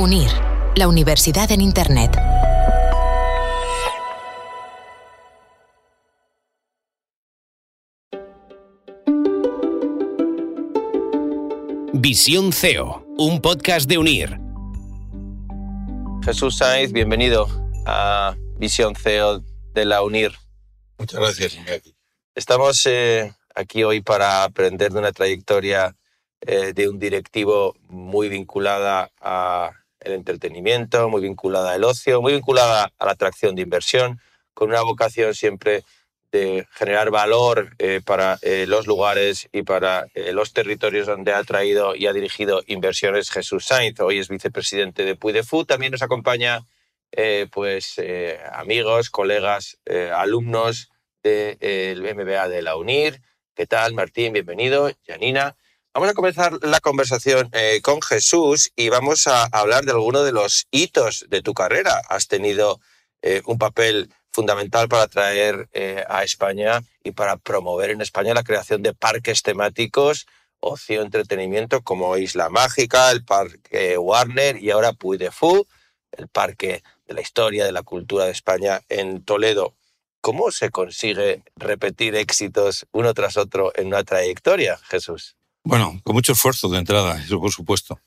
UNIR, la universidad en Internet. Visión CEO, un podcast de UNIR. Jesús Sainz, bienvenido a Visión CEO de la UNIR. Muchas gracias, Iñaki. Estamos eh, aquí hoy para aprender de una trayectoria eh, de un directivo muy vinculada al entretenimiento, muy vinculada al ocio, muy vinculada a la atracción de inversión, con una vocación siempre de generar valor eh, para eh, los lugares y para los territorios donde ha traído y ha dirigido inversiones Jesús Sainz. Hoy es vicepresidente de Puy de Fu. También nos acompaña pues, amigos, colegas, alumnos del MBA de la UNIR. ¿Qué tal, Martín? Bienvenido. Janina. Vamos a comenzar la conversación eh, con Jesús y vamos a hablar de algunos de los hitos de tu carrera. Has tenido eh, un papel fundamental para traer eh, a España y para promover en España la creación de parques temáticos, ocio, entretenimiento como Isla Mágica, el Parque Warner y ahora Puy de Fou, el Parque de la Historia, de la Cultura de España en Toledo. ¿Cómo se consigue repetir éxitos uno tras otro en una trayectoria, Jesús? Bueno, con mucho esfuerzo de entrada, eso por supuesto.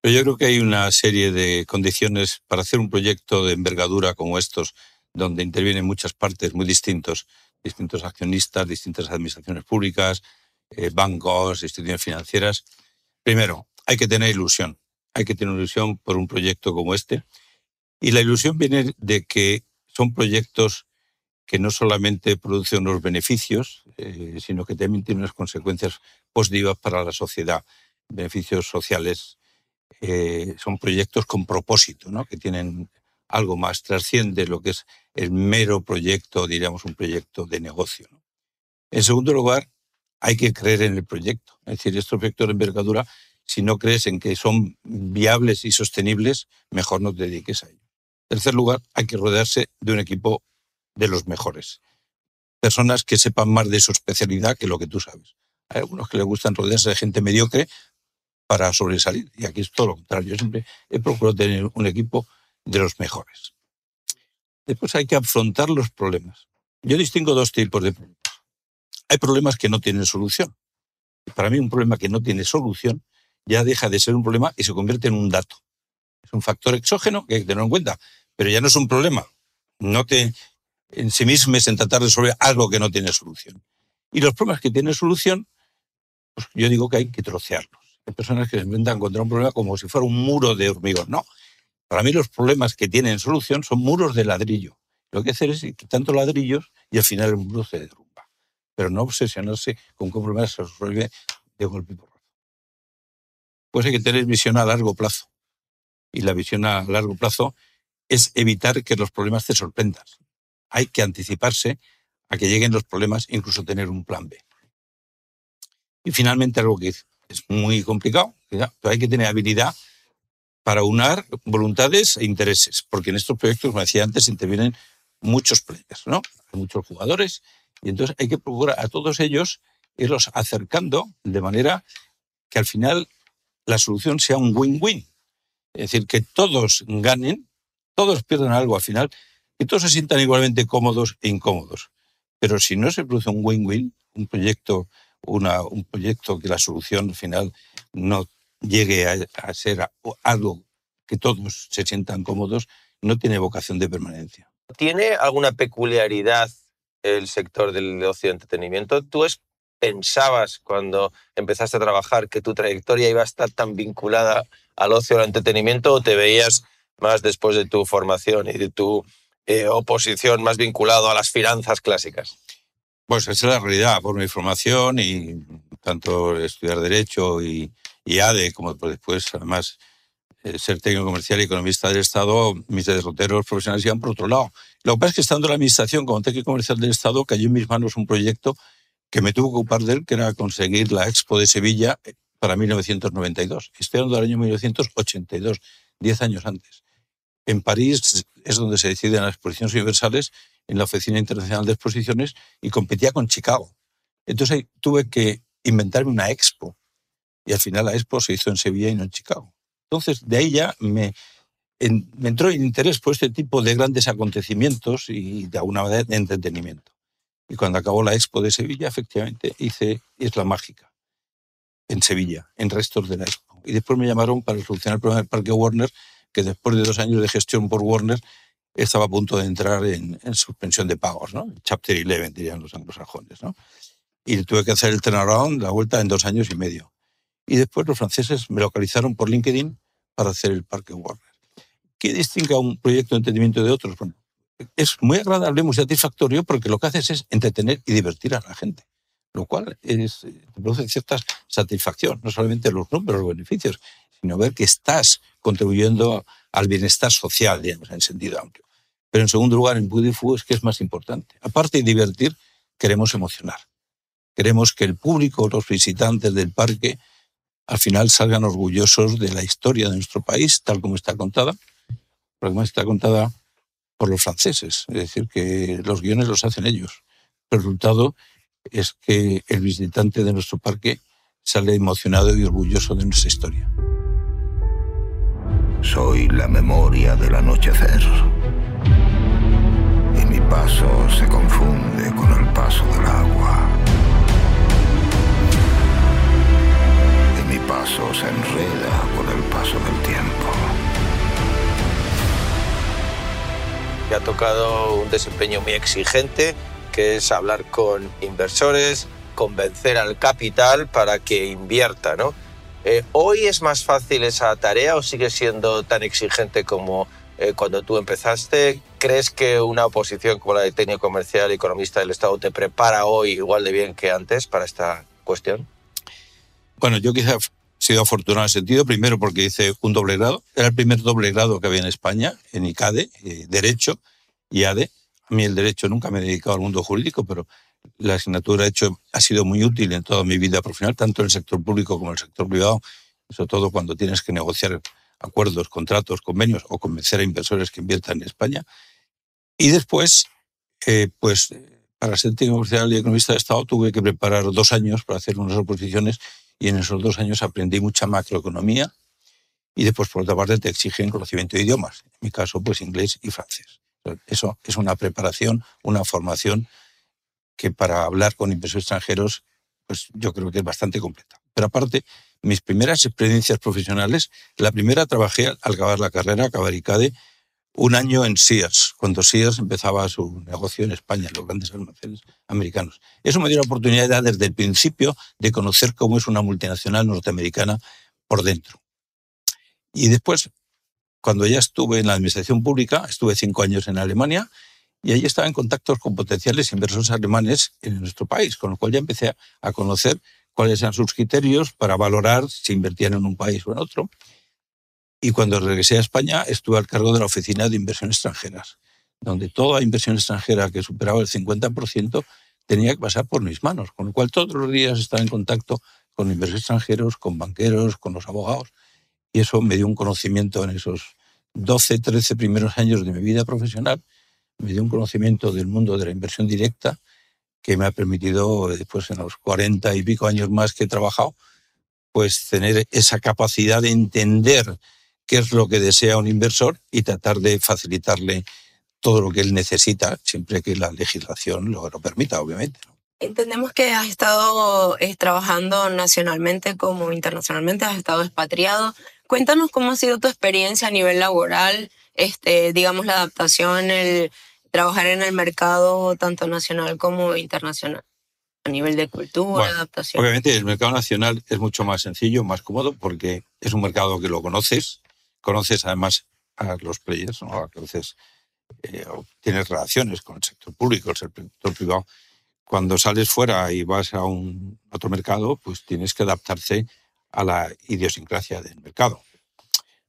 Pero yo creo que hay una serie de condiciones para hacer un proyecto de envergadura como estos, donde intervienen muchas partes muy distintos, distintos accionistas, distintas administraciones públicas, eh, bancos, instituciones financieras. Primero, hay que tener ilusión. Hay que tener ilusión por un proyecto como este. Y la ilusión viene de que son proyectos que no solamente producen unos beneficios, eh, sino que también tienen unas consecuencias positivas para la sociedad, beneficios sociales. Eh, son proyectos con propósito, ¿no? que tienen algo más, trasciende lo que es el mero proyecto, diríamos un proyecto de negocio. En segundo lugar, hay que creer en el proyecto. Es decir, estos proyectos de envergadura, si no crees en que son viables y sostenibles, mejor no te dediques a ello. En tercer lugar, hay que rodearse de un equipo de los mejores. Personas que sepan más de su especialidad que lo que tú sabes. Hay algunos que les gustan rodearse de gente mediocre para sobresalir. Y aquí es todo lo contrario. Yo siempre he procurado tener un equipo de los mejores. Después hay que afrontar los problemas. Yo distingo dos tipos de problemas. Hay problemas que no tienen solución. Para mí un problema que no tiene solución ya deja de ser un problema y se convierte en un dato. Es un factor exógeno que hay que tener en cuenta, pero ya no es un problema. No te en sí mismo es en tratar de resolver algo que no tiene solución. Y los problemas que tienen solución, pues yo digo que hay que trocearlos. Hay personas que se inventan contra un problema como si fuera un muro de hormigón. No. Para mí los problemas que tienen solución son muros de ladrillo. Lo que hacer es tantos ladrillos y al final el muro se derrumba. Pero no obsesionarse con qué problema se resuelve de golpe y porrazo. Pues hay que tener visión a largo plazo. Y la visión a largo plazo es evitar que los problemas te sorprendan hay que anticiparse a que lleguen los problemas, incluso tener un plan B. Y finalmente algo que es muy complicado, pero hay que tener habilidad para unar voluntades e intereses, porque en estos proyectos, como decía antes, intervienen muchos players, ¿no? Muchos jugadores, y entonces hay que procurar a todos ellos irlos acercando de manera que al final la solución sea un win-win. Es decir, que todos ganen, todos pierdan algo al final, que todos se sientan igualmente cómodos e incómodos. Pero si no se produce un win-win, un proyecto, una, un proyecto que la solución final no llegue a, ser algo que todos se sientan cómodos, no tiene vocación de permanencia. ¿Tiene alguna peculiaridad el sector del ocio y entretenimiento? ¿Tú pensabas cuando empezaste a trabajar que tu trayectoria iba a estar tan vinculada al ocio y al entretenimiento o te veías más después de tu formación y de tu eh, oposición más vinculado a las finanzas clásicas? Pues esa es la realidad, por mi formación y tanto estudiar Derecho y, ADE, como después, además, eh, ser técnico comercial y economista del Estado, mis derroteros profesionales iban por otro lado. Lo que pasa es que estando en la administración como técnico comercial del Estado, cayó en mis manos un proyecto que me tuvo que ocupar de él, que era conseguir la Expo de Sevilla para 1992. Estoy hablando del año 1982, diez años antes. En París es donde se deciden las exposiciones universales en la Oficina Internacional de Exposiciones y competía con Chicago. Entonces tuve que inventarme una expo y al final la expo se hizo en Sevilla y no en Chicago. Entonces de ahí ya me me entró en interés por este tipo de grandes acontecimientos y de alguna manera de entretenimiento. Y cuando acabó la Expo de Sevilla, efectivamente, hice Isla Mágica en Sevilla, en restos de la Expo. Y después me llamaron para solucionar el problema del Parque Warner, que después de dos años de gestión por Warner estaba a punto de entrar en, suspensión de pagos, ¿no? Chapter 11, dirían los anglosajones, ¿no? Y tuve que hacer el turnaround, la vuelta, en dos años y medio. Y después los franceses me localizaron por LinkedIn para hacer el Parque Warner. ¿Qué distingue a un proyecto de entretenimiento de otros? Bueno, es muy agradable, muy satisfactorio, porque lo que haces es entretener y divertir a la gente, lo cual es, produce cierta satisfacción, no solamente los números, los beneficios, sino ver que estás contribuyendo al bienestar social, digamos, en sentido amplio. Pero en segundo lugar, en Budifu es que es más importante. Aparte de divertir, queremos emocionar. Queremos que el público, los visitantes del parque, al final salgan orgullosos de la historia de nuestro país, tal como está contada, porque además está contada por los franceses, es decir, que los guiones los hacen ellos. El resultado es que el visitante de nuestro parque sale emocionado y orgulloso de nuestra historia. Soy la memoria del anochecer. Paso se confunde con el paso del agua. Y mi paso se enreda con el paso del tiempo. Me ha tocado un desempeño muy exigente, que es hablar con inversores, convencer al capital para que invierta, ¿no? Eh, ¿Hoy es más fácil esa tarea o sigue siendo tan exigente como eh, cuando tú empezaste? ¿Crees que una oposición como la de técnico comercial y economista del Estado te prepara hoy igual de bien que antes para esta cuestión? Bueno, yo quizá he sido afortunado en ese sentido, primero porque hice un doble grado, era el primer doble grado que había en España, en ICADE, eh, Derecho y ADE. A mí el derecho nunca me he dedicado al mundo jurídico, pero la asignatura hecho, ha sido muy útil en toda mi vida profesional, tanto en el sector público como en el sector privado, sobre todo cuando tienes que negociar acuerdos, contratos, convenios o convencer a inversores que inviertan en España. Y después, eh, pues para ser técnico comercial y economista de Estado tuve que preparar dos años para hacer unas oposiciones y en esos dos años aprendí mucha macroeconomía y después, por otra parte, te exigen conocimiento de idiomas, en mi caso, pues inglés y francés. Eso es una preparación, una formación que para hablar con inversores extranjeros, pues yo creo que es bastante completa. Pero aparte, mis primeras experiencias profesionales, la primera trabajé al acabar la carrera, acabar ICADE, un año en Sears, cuando Sears empezaba su negocio en España, los grandes almacenes americanos. Eso me dio la oportunidad desde el principio de conocer cómo es una multinacional norteamericana por dentro. Y después, cuando ya estuve en la administración pública, estuve cinco años en Alemania, y ahí estaba en contactos con potenciales inversores alemanes en nuestro país, con lo cual ya empecé a conocer cuáles eran sus criterios para valorar si invertían en un país o en otro. Y cuando regresé a España estuve al cargo de la Oficina de Inversión Extranjeras, donde toda inversión extranjera que superaba el 50% tenía que pasar por mis manos, con lo cual todos los días estaba en contacto con inversores extranjeros, con banqueros, con los abogados, y eso me dio un conocimiento en esos 12, 13 primeros años de mi vida profesional me dio un conocimiento del mundo de la inversión directa que me ha permitido, después en los 40 y pico años más que he trabajado, pues tener esa capacidad de entender qué es lo que desea un inversor y tratar de facilitarle todo lo que él necesita, siempre que la legislación lo, lo permita, obviamente. Entendemos que has estado eh, trabajando nacionalmente como internacionalmente, has estado expatriado. Cuéntanos cómo ha sido tu experiencia a nivel laboral, este, digamos, la adaptación, el, trabajar en el mercado tanto nacional como internacional, a nivel de cultura, adaptación. Obviamente el mercado nacional es mucho más sencillo, más cómodo, porque es un mercado que lo conoces, conoces además a los players, ¿no? veces eh, tienes relaciones con el sector público, el sector privado. Cuando sales fuera y vas a un otro mercado, pues tienes que adaptarse a la idiosincrasia del mercado.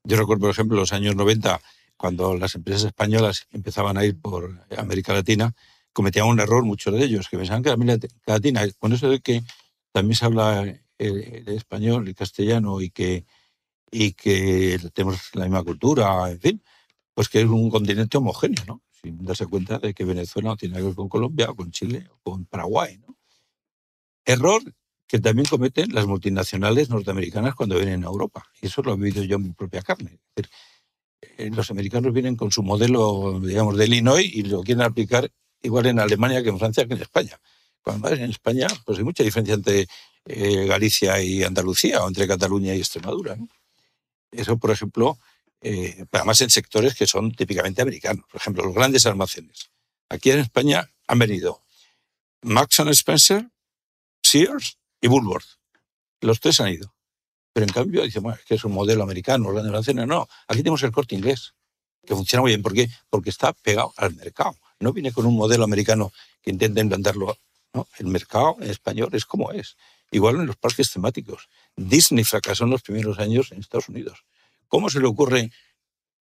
Yo recuerdo, por ejemplo, los años 90, cuando las empresas españolas empezaban a ir por América Latina, cometían un error muchos de ellos, que pensaban que América Latina, con eso de que también se habla el, español, el castellano y que, y que tenemos la misma cultura, en fin, pues que es un continente homogéneo, ¿no? sin darse cuenta de que Venezuela no tiene que ver con Colombia o con Chile o con Paraguay. ¿no? Error que también cometen las multinacionales norteamericanas cuando vienen a Europa. Y eso lo he vivido yo en mi propia carne. Es decir, eh, los americanos vienen con su modelo, digamos, de Illinois y lo quieren aplicar igual en Alemania que en Francia que en España. Cuando en España, pues hay mucha diferencia entre eh, Galicia y Andalucía o entre Cataluña y Extremadura. Eso, por ejemplo, eh, además en sectores que son típicamente americanos. Por ejemplo, los grandes almacenes. Aquí en España han venido Max Spencer, Sears y Woolworth. Los tres han ido. Pero en cambio, dice, bueno, es que es un modelo americano, grandes almacenes. No, aquí tenemos el corte inglés, que funciona muy bien. ¿Por qué? Porque está pegado al mercado. No viene con un modelo americano que intenta implantarlo. No, el mercado en español es como es. Igual en los parques temáticos. Disney fracasó en los primeros años en Estados Unidos. ¿Cómo se le ocurre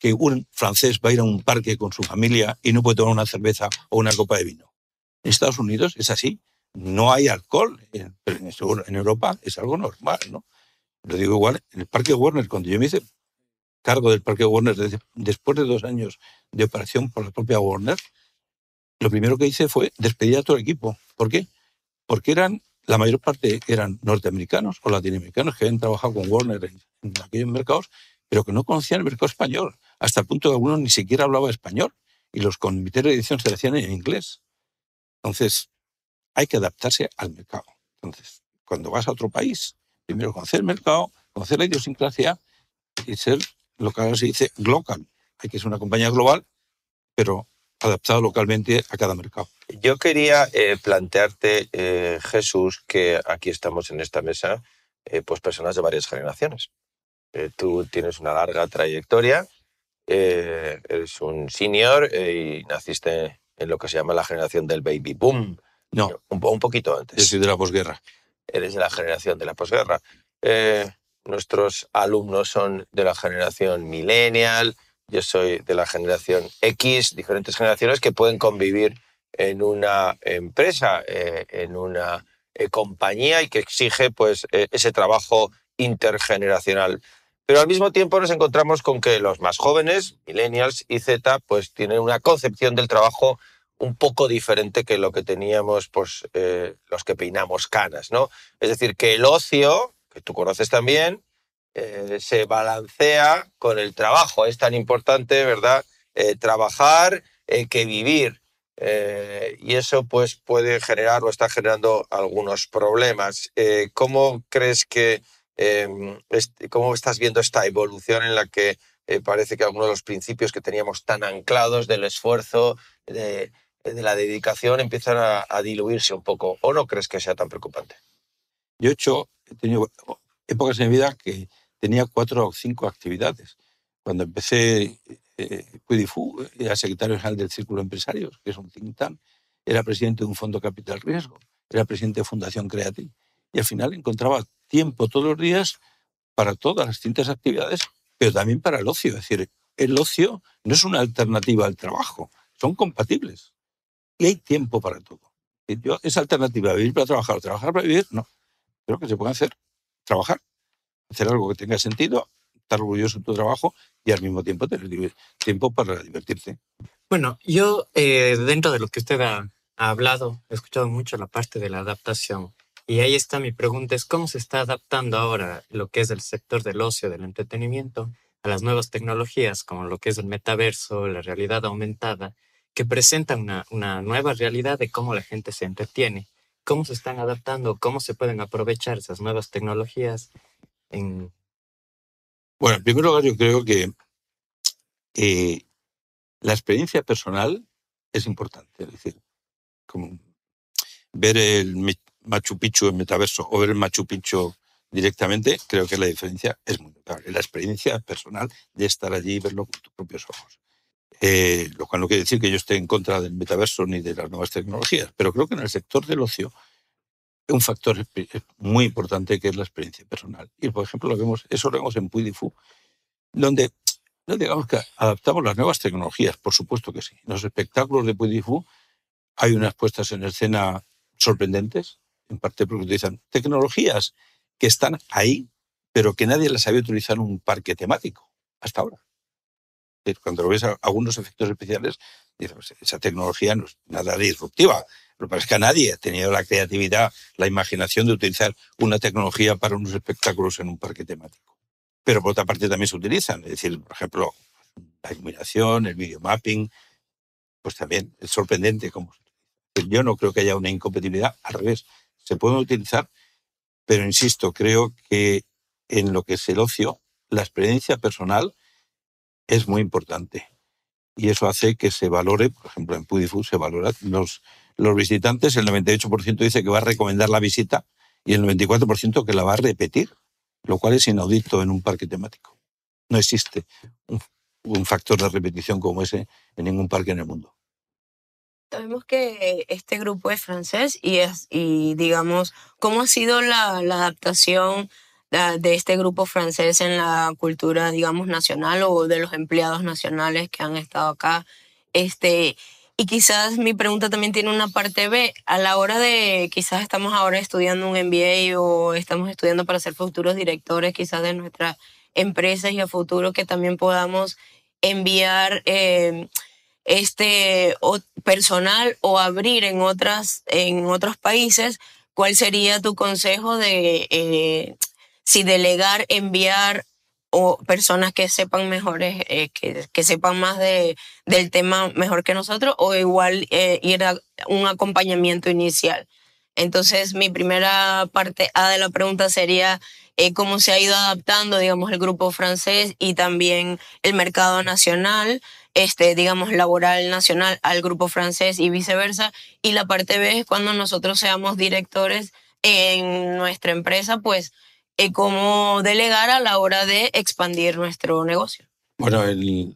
que un francés va a ir a un parque con su familia y no puede tomar una cerveza o una copa de vino? En Estados Unidos es así. No hay alcohol, pero en Europa es algo normal, ¿no? Lo digo igual, en el Parque Warner, cuando yo me hice cargo del Parque Warner después de dos años de operación por la propia Warner, lo primero que hice fue despedir a todo el equipo. ¿Por qué? Porque eran, la mayor parte eran norteamericanos o latinoamericanos que habían trabajado con Warner en, aquellos mercados, pero que no conocían el mercado español, hasta el punto que algunos ni siquiera hablaba español y los comités de edición se hacían en inglés. Entonces, hay que adaptarse al mercado. Entonces, cuando vas a otro país, primero conocer el mercado, conocer la idiosincrasia y ser lo que ahora se dice global. Hay que ser una compañía global, pero adaptado localmente a cada mercado. Yo quería eh, plantearte, eh, Jesús, que aquí estamos en esta mesa, eh, pues personas de varias generaciones. tú tienes una larga trayectoria, eres un senior y naciste en lo que se llama la generación del baby boom. No. Un, un poquito antes. Yo soy de la posguerra. Eres de la generación de la posguerra. nuestros alumnos son de la generación millennial, yo soy de la generación X, diferentes generaciones que pueden convivir en una empresa, eh, en una eh, compañía y que exige pues, eh, ese trabajo intergeneracional. Pero al mismo tiempo nos encontramos con que los más jóvenes, millennials y Z, pues tienen una concepción del trabajo un poco diferente que lo que teníamos pues, los que peinamos canas. ¿no? Es decir, que el ocio, que tú conoces también, eh, se balancea con el trabajo. Es tan importante, ¿verdad? Eh, trabajar eh, que vivir. y eso pues, puede generar o está generando algunos problemas. ¿Cómo crees que, em, cómo estás viendo esta evolución en la que parece que algunos de los principios que teníamos tan anclados del esfuerzo, la dedicación, empiezan a, diluirse un poco? ¿O no crees que sea tan preocupante? Yo he hecho, épocas en mi vida que tenía cuatro o cinco actividades. Cuando empecé eh, era secretario general del Círculo de Empresarios, que es un think tank, era presidente de un fondo capital riesgo, era presidente de Fundación Creative. Y al final encontraba tiempo todos los días para todas las distintas actividades, pero también para el ocio. Es decir, el ocio no es una alternativa al trabajo, son compatibles. Y hay tiempo para todo. Yo, esa alternativa, vivir para trabajar o trabajar para vivir, no. Creo que se puede hacer trabajar hacer algo que tenga sentido, estar orgulloso de tu trabajo y al mismo tiempo tener tiempo para divertirte. Bueno, yo eh, dentro de lo que usted ha, hablado, he escuchado mucho la parte de la adaptación. Y ahí está mi pregunta, es cómo se está adaptando ahora lo que es el sector del ocio, del entretenimiento, a las nuevas tecnologías como lo que es el metaverso, la realidad aumentada, que presentan una, una nueva realidad de cómo la gente se entretiene, cómo se están adaptando, cómo se pueden aprovechar esas nuevas tecnologías bueno, en primer lugar, yo creo que la experiencia personal es importante. Es decir, ver el Machu Picchu en metaverso o ver el Machu Picchu directamente, creo que la diferencia es muy notable. La experiencia personal de estar allí y verlo con tus propios ojos. Eh, lo cual no quiere decir que yo esté en contra del metaverso ni de las nuevas tecnologías, pero creo que en el sector del ocio un factor muy importante que es la experiencia personal. Y, por ejemplo, lo vemos, eso lo vemos en Puy donde no digamos que adaptamos las nuevas tecnologías, por supuesto que sí. En los espectáculos de Puy hay unas puestas en escena sorprendentes, en parte porque utilizan tecnologías que están ahí, pero que nadie las había utilizado en un parque temático hasta ahora. Cuando lo ves algunos efectos especiales, dices, pues, esa tecnología no es nada disruptiva, pero parece que nadie ha tenido la creatividad, la imaginación de utilizar una tecnología para unos espectáculos en un parque temático. Pero por otra parte también se utilizan. Es decir, por ejemplo, la iluminación, el video mapping, pues también es sorprendente. Como, yo no creo que haya una incompatibilidad, al revés, se pueden utilizar, pero insisto, creo que en lo que es el ocio, la experiencia personal es muy importante. Y eso hace que se valore, por ejemplo, en Pudifu se valora los, los visitantes, el 98% dice que va a recomendar la visita y el 94% que la va a repetir, lo cual es inaudito en un parque temático. No existe un, un factor de repetición como ese en ningún parque en el mundo. Sabemos que este grupo es francés y, es, y digamos, ¿cómo ha sido la, la adaptación de este grupo francés en la cultura, digamos, nacional o de los empleados nacionales que han estado acá? Este, y quizás mi pregunta también tiene una parte B. A la hora de, quizás estamos ahora estudiando un MBA o estamos estudiando para ser futuros directores quizás de nuestras empresas y a futuro que también podamos enviar... Eh, este personal o abrir en, otras, en otros países, ¿cuál sería tu consejo de eh, si delegar, enviar o personas que sepan mejores, eh, que, que, sepan más de, del tema mejor que nosotros, o igual eh, ir a un acompañamiento inicial? Entonces, mi primera parte A de la pregunta sería cómo se ha ido adaptando, digamos, el grupo francés y también el mercado nacional este, digamos, laboral nacional al grupo francés y viceversa. Y la parte B es cuando nosotros seamos directores en nuestra empresa, pues, eh, cómo delegar a la hora de expandir nuestro negocio. Bueno,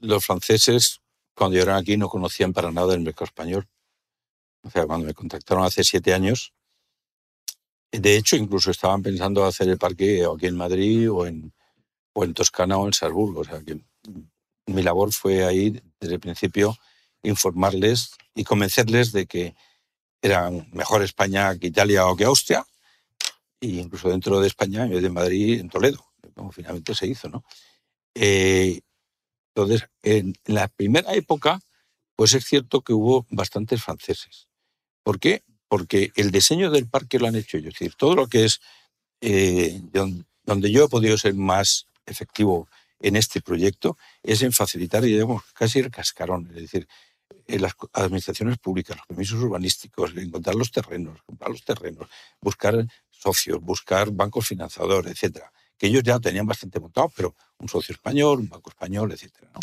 los franceses, cuando llegaron aquí, no conocían para nada el mercado español. O sea, cuando me contactaron hace siete años, de hecho, incluso estaban pensando hacer el parque aquí en Madrid o en, o en Toscana o en Salzburgo. O sea, que mi labor fue ahí desde el principio informarles y convencerles de que eran mejor España que Italia o que Austria, e incluso dentro de España, de Madrid, en Toledo, como finalmente se hizo. ¿no? Eh, entonces, en la primera época, pues es cierto que hubo bastantes franceses. ¿Por qué? Porque el diseño del parque lo han hecho ellos. Es decir, todo lo que es eh, donde yo he podido ser más efectivo en este proyecto es en facilitar, digamos, casi el cascarón, es decir, las administraciones públicas, los permisos urbanísticos, encontrar los terrenos, comprar los terrenos, buscar socios, buscar bancos financiadores, etcétera, que ellos ya tenían bastante montado, pero un socio español, un banco español, etcétera. ¿no?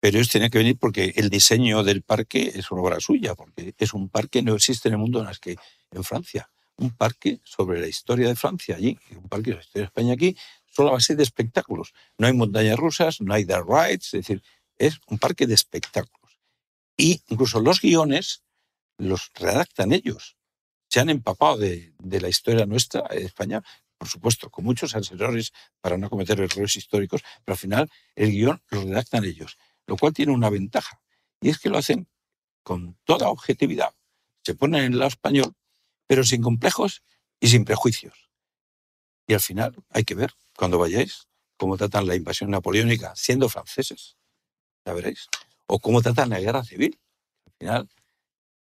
Pero ellos tenían que venir porque el diseño del parque es una obra suya, porque es un parque que no existe en el mundo más que en Francia. Un parque sobre la historia de Francia allí, un parque sobre la historia de España aquí, solo a base de espectáculos. No hay montañas rusas, no hay dark rides, es decir, es un parque de espectáculos. Y incluso los guiones los redactan ellos. Se han empapado de, la historia nuestra de España, por supuesto, con muchos asesores para no cometer errores históricos, pero al final el guion lo redactan ellos, lo cual tiene una ventaja, y es que lo hacen con toda objetividad. Se ponen en el lado español, pero sin complejos y sin prejuicios. Y al final hay que ver cuando vayáis, cómo tratan la invasión napoleónica siendo franceses, ya veréis, o cómo tratan la guerra civil. Al final,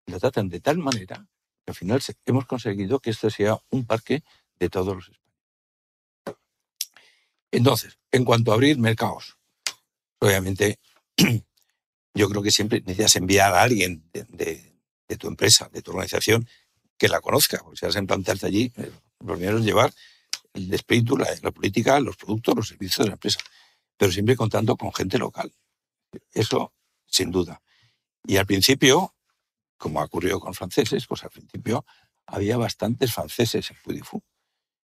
la tratan de tal manera que al final hemos conseguido que esto sea un parque de todos los españoles. Entonces, en cuanto a abrir mercados, obviamente yo creo que siempre necesitas enviar a alguien de, tu empresa, de tu organización, que la conozca. Porque si vas a implantarte allí, eh, lo primero es llevar el espíritu, la, la, política, los productos, los servicios de la empresa, pero siempre contando con gente local. Eso, sin duda. Y al principio, como ha ocurrido con franceses, pues al principio había bastantes franceses en Pudifu.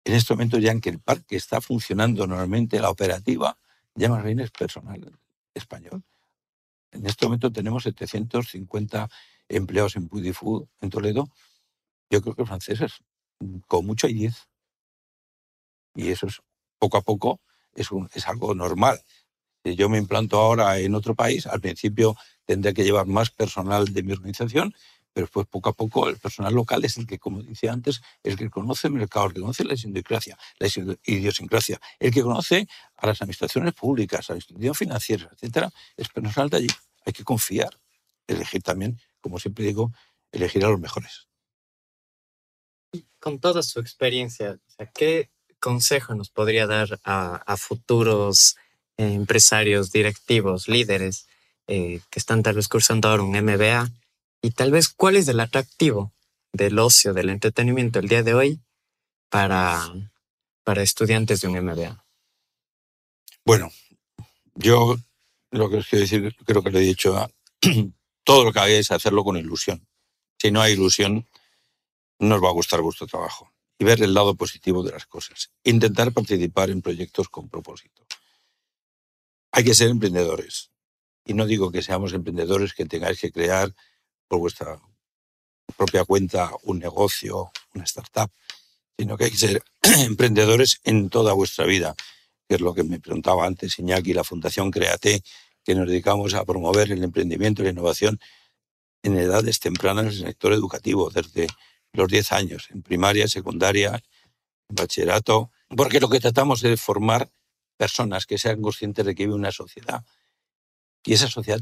En este momento, ya en que el parque está funcionando normalmente, la operativa, ya más bien es personal español. En este momento tenemos 750 empleados en Pudifu, en Toledo. Yo creo que franceses, con mucho hay 10. Y eso es, poco a poco es algo normal. Si yo me implanto ahora en otro país, al principio tendré que llevar más personal de mi organización, pero después poco a poco el personal local es el que, como decía antes, el que conoce el mercado, el que conoce la idiosincrasia, la idiosincrasia, el que conoce a las administraciones públicas, a las instituciones financieras, etcétera, es personal de allí. Hay que confiar, elegir también, como siempre digo, elegir a los mejores. Con toda su experiencia, ¿qué consejo nos podría dar a, futuros empresarios, directivos, líderes eh, que están tal vez cursando ahora un MBA y tal vez cuál es el atractivo del ocio, del entretenimiento el día de hoy para, para estudiantes de un MBA. Bueno, yo lo que os quiero decir, creo que lo he dicho, todo lo que hagáis hacerlo con ilusión. Si no hay ilusión, no os va a gustar vuestro trabajo. Y ver el lado positivo de las cosas. Intentar participar en proyectos con propósito. Hay que ser emprendedores. Y no digo que seamos emprendedores que tengáis que crear por vuestra propia cuenta un negocio, una startup, sino que hay que ser emprendedores en toda vuestra vida, que es lo que me preguntaba antes Iñaki, la Fundación Create, que nos dedicamos a promover el emprendimiento y la innovación en edades tempranas en el sector educativo, desde los 10 años, en primaria, secundaria, bachillerato, porque lo que tratamos es formar personas que sean conscientes de que vive una sociedad. Y esa sociedad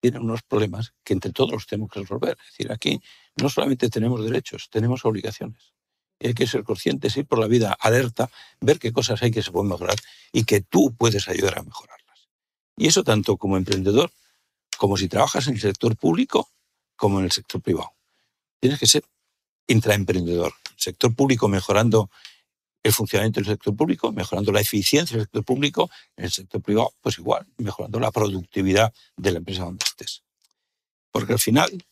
tiene unos problemas que entre todos los tenemos que resolver. Es decir, aquí no solamente tenemos derechos, tenemos obligaciones. Y hay que ser conscientes, ir por la vida alerta, ver qué cosas hay que se pueden mejorar y que tú puedes ayudar a mejorarlas. Y eso tanto como emprendedor, como si trabajas en el sector público, como en el sector privado. Tienes que ser intraemprendedor. El sector público mejorando el funcionamiento del sector público, mejorando la eficiencia del sector público, en el sector privado, pues igual, mejorando la productividad de la empresa donde estés. Porque al final,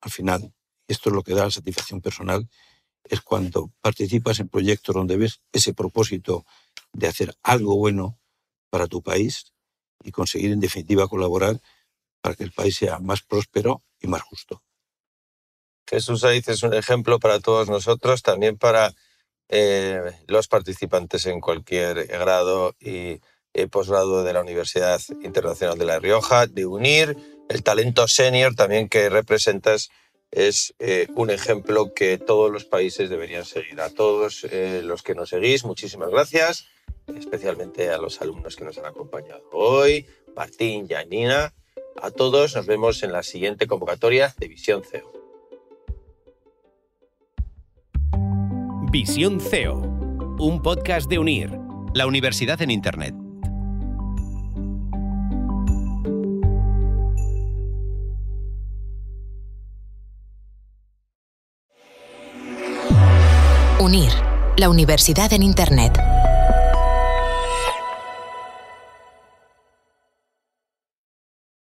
al final, esto es lo que da la satisfacción personal, es cuando participas en proyectos donde ves ese propósito de hacer algo bueno para tu país y conseguir en definitiva colaborar para que el país sea más próspero y más justo. Jesús Aiz es un ejemplo para todos nosotros, también para eh, los participantes en cualquier grado y eh, posgrado de la Universidad Internacional de La Rioja, de unir el talento senior también que representas es eh, un ejemplo que todos los países deberían seguir. A todos los que nos seguís, muchísimas gracias, especialmente a los alumnos que nos han acompañado hoy, Martín, Janina. A todos nos vemos en la siguiente convocatoria de Visión CEO. Visión CEO, un podcast de UNIR, la universidad en Internet. UNIR, la universidad en Internet.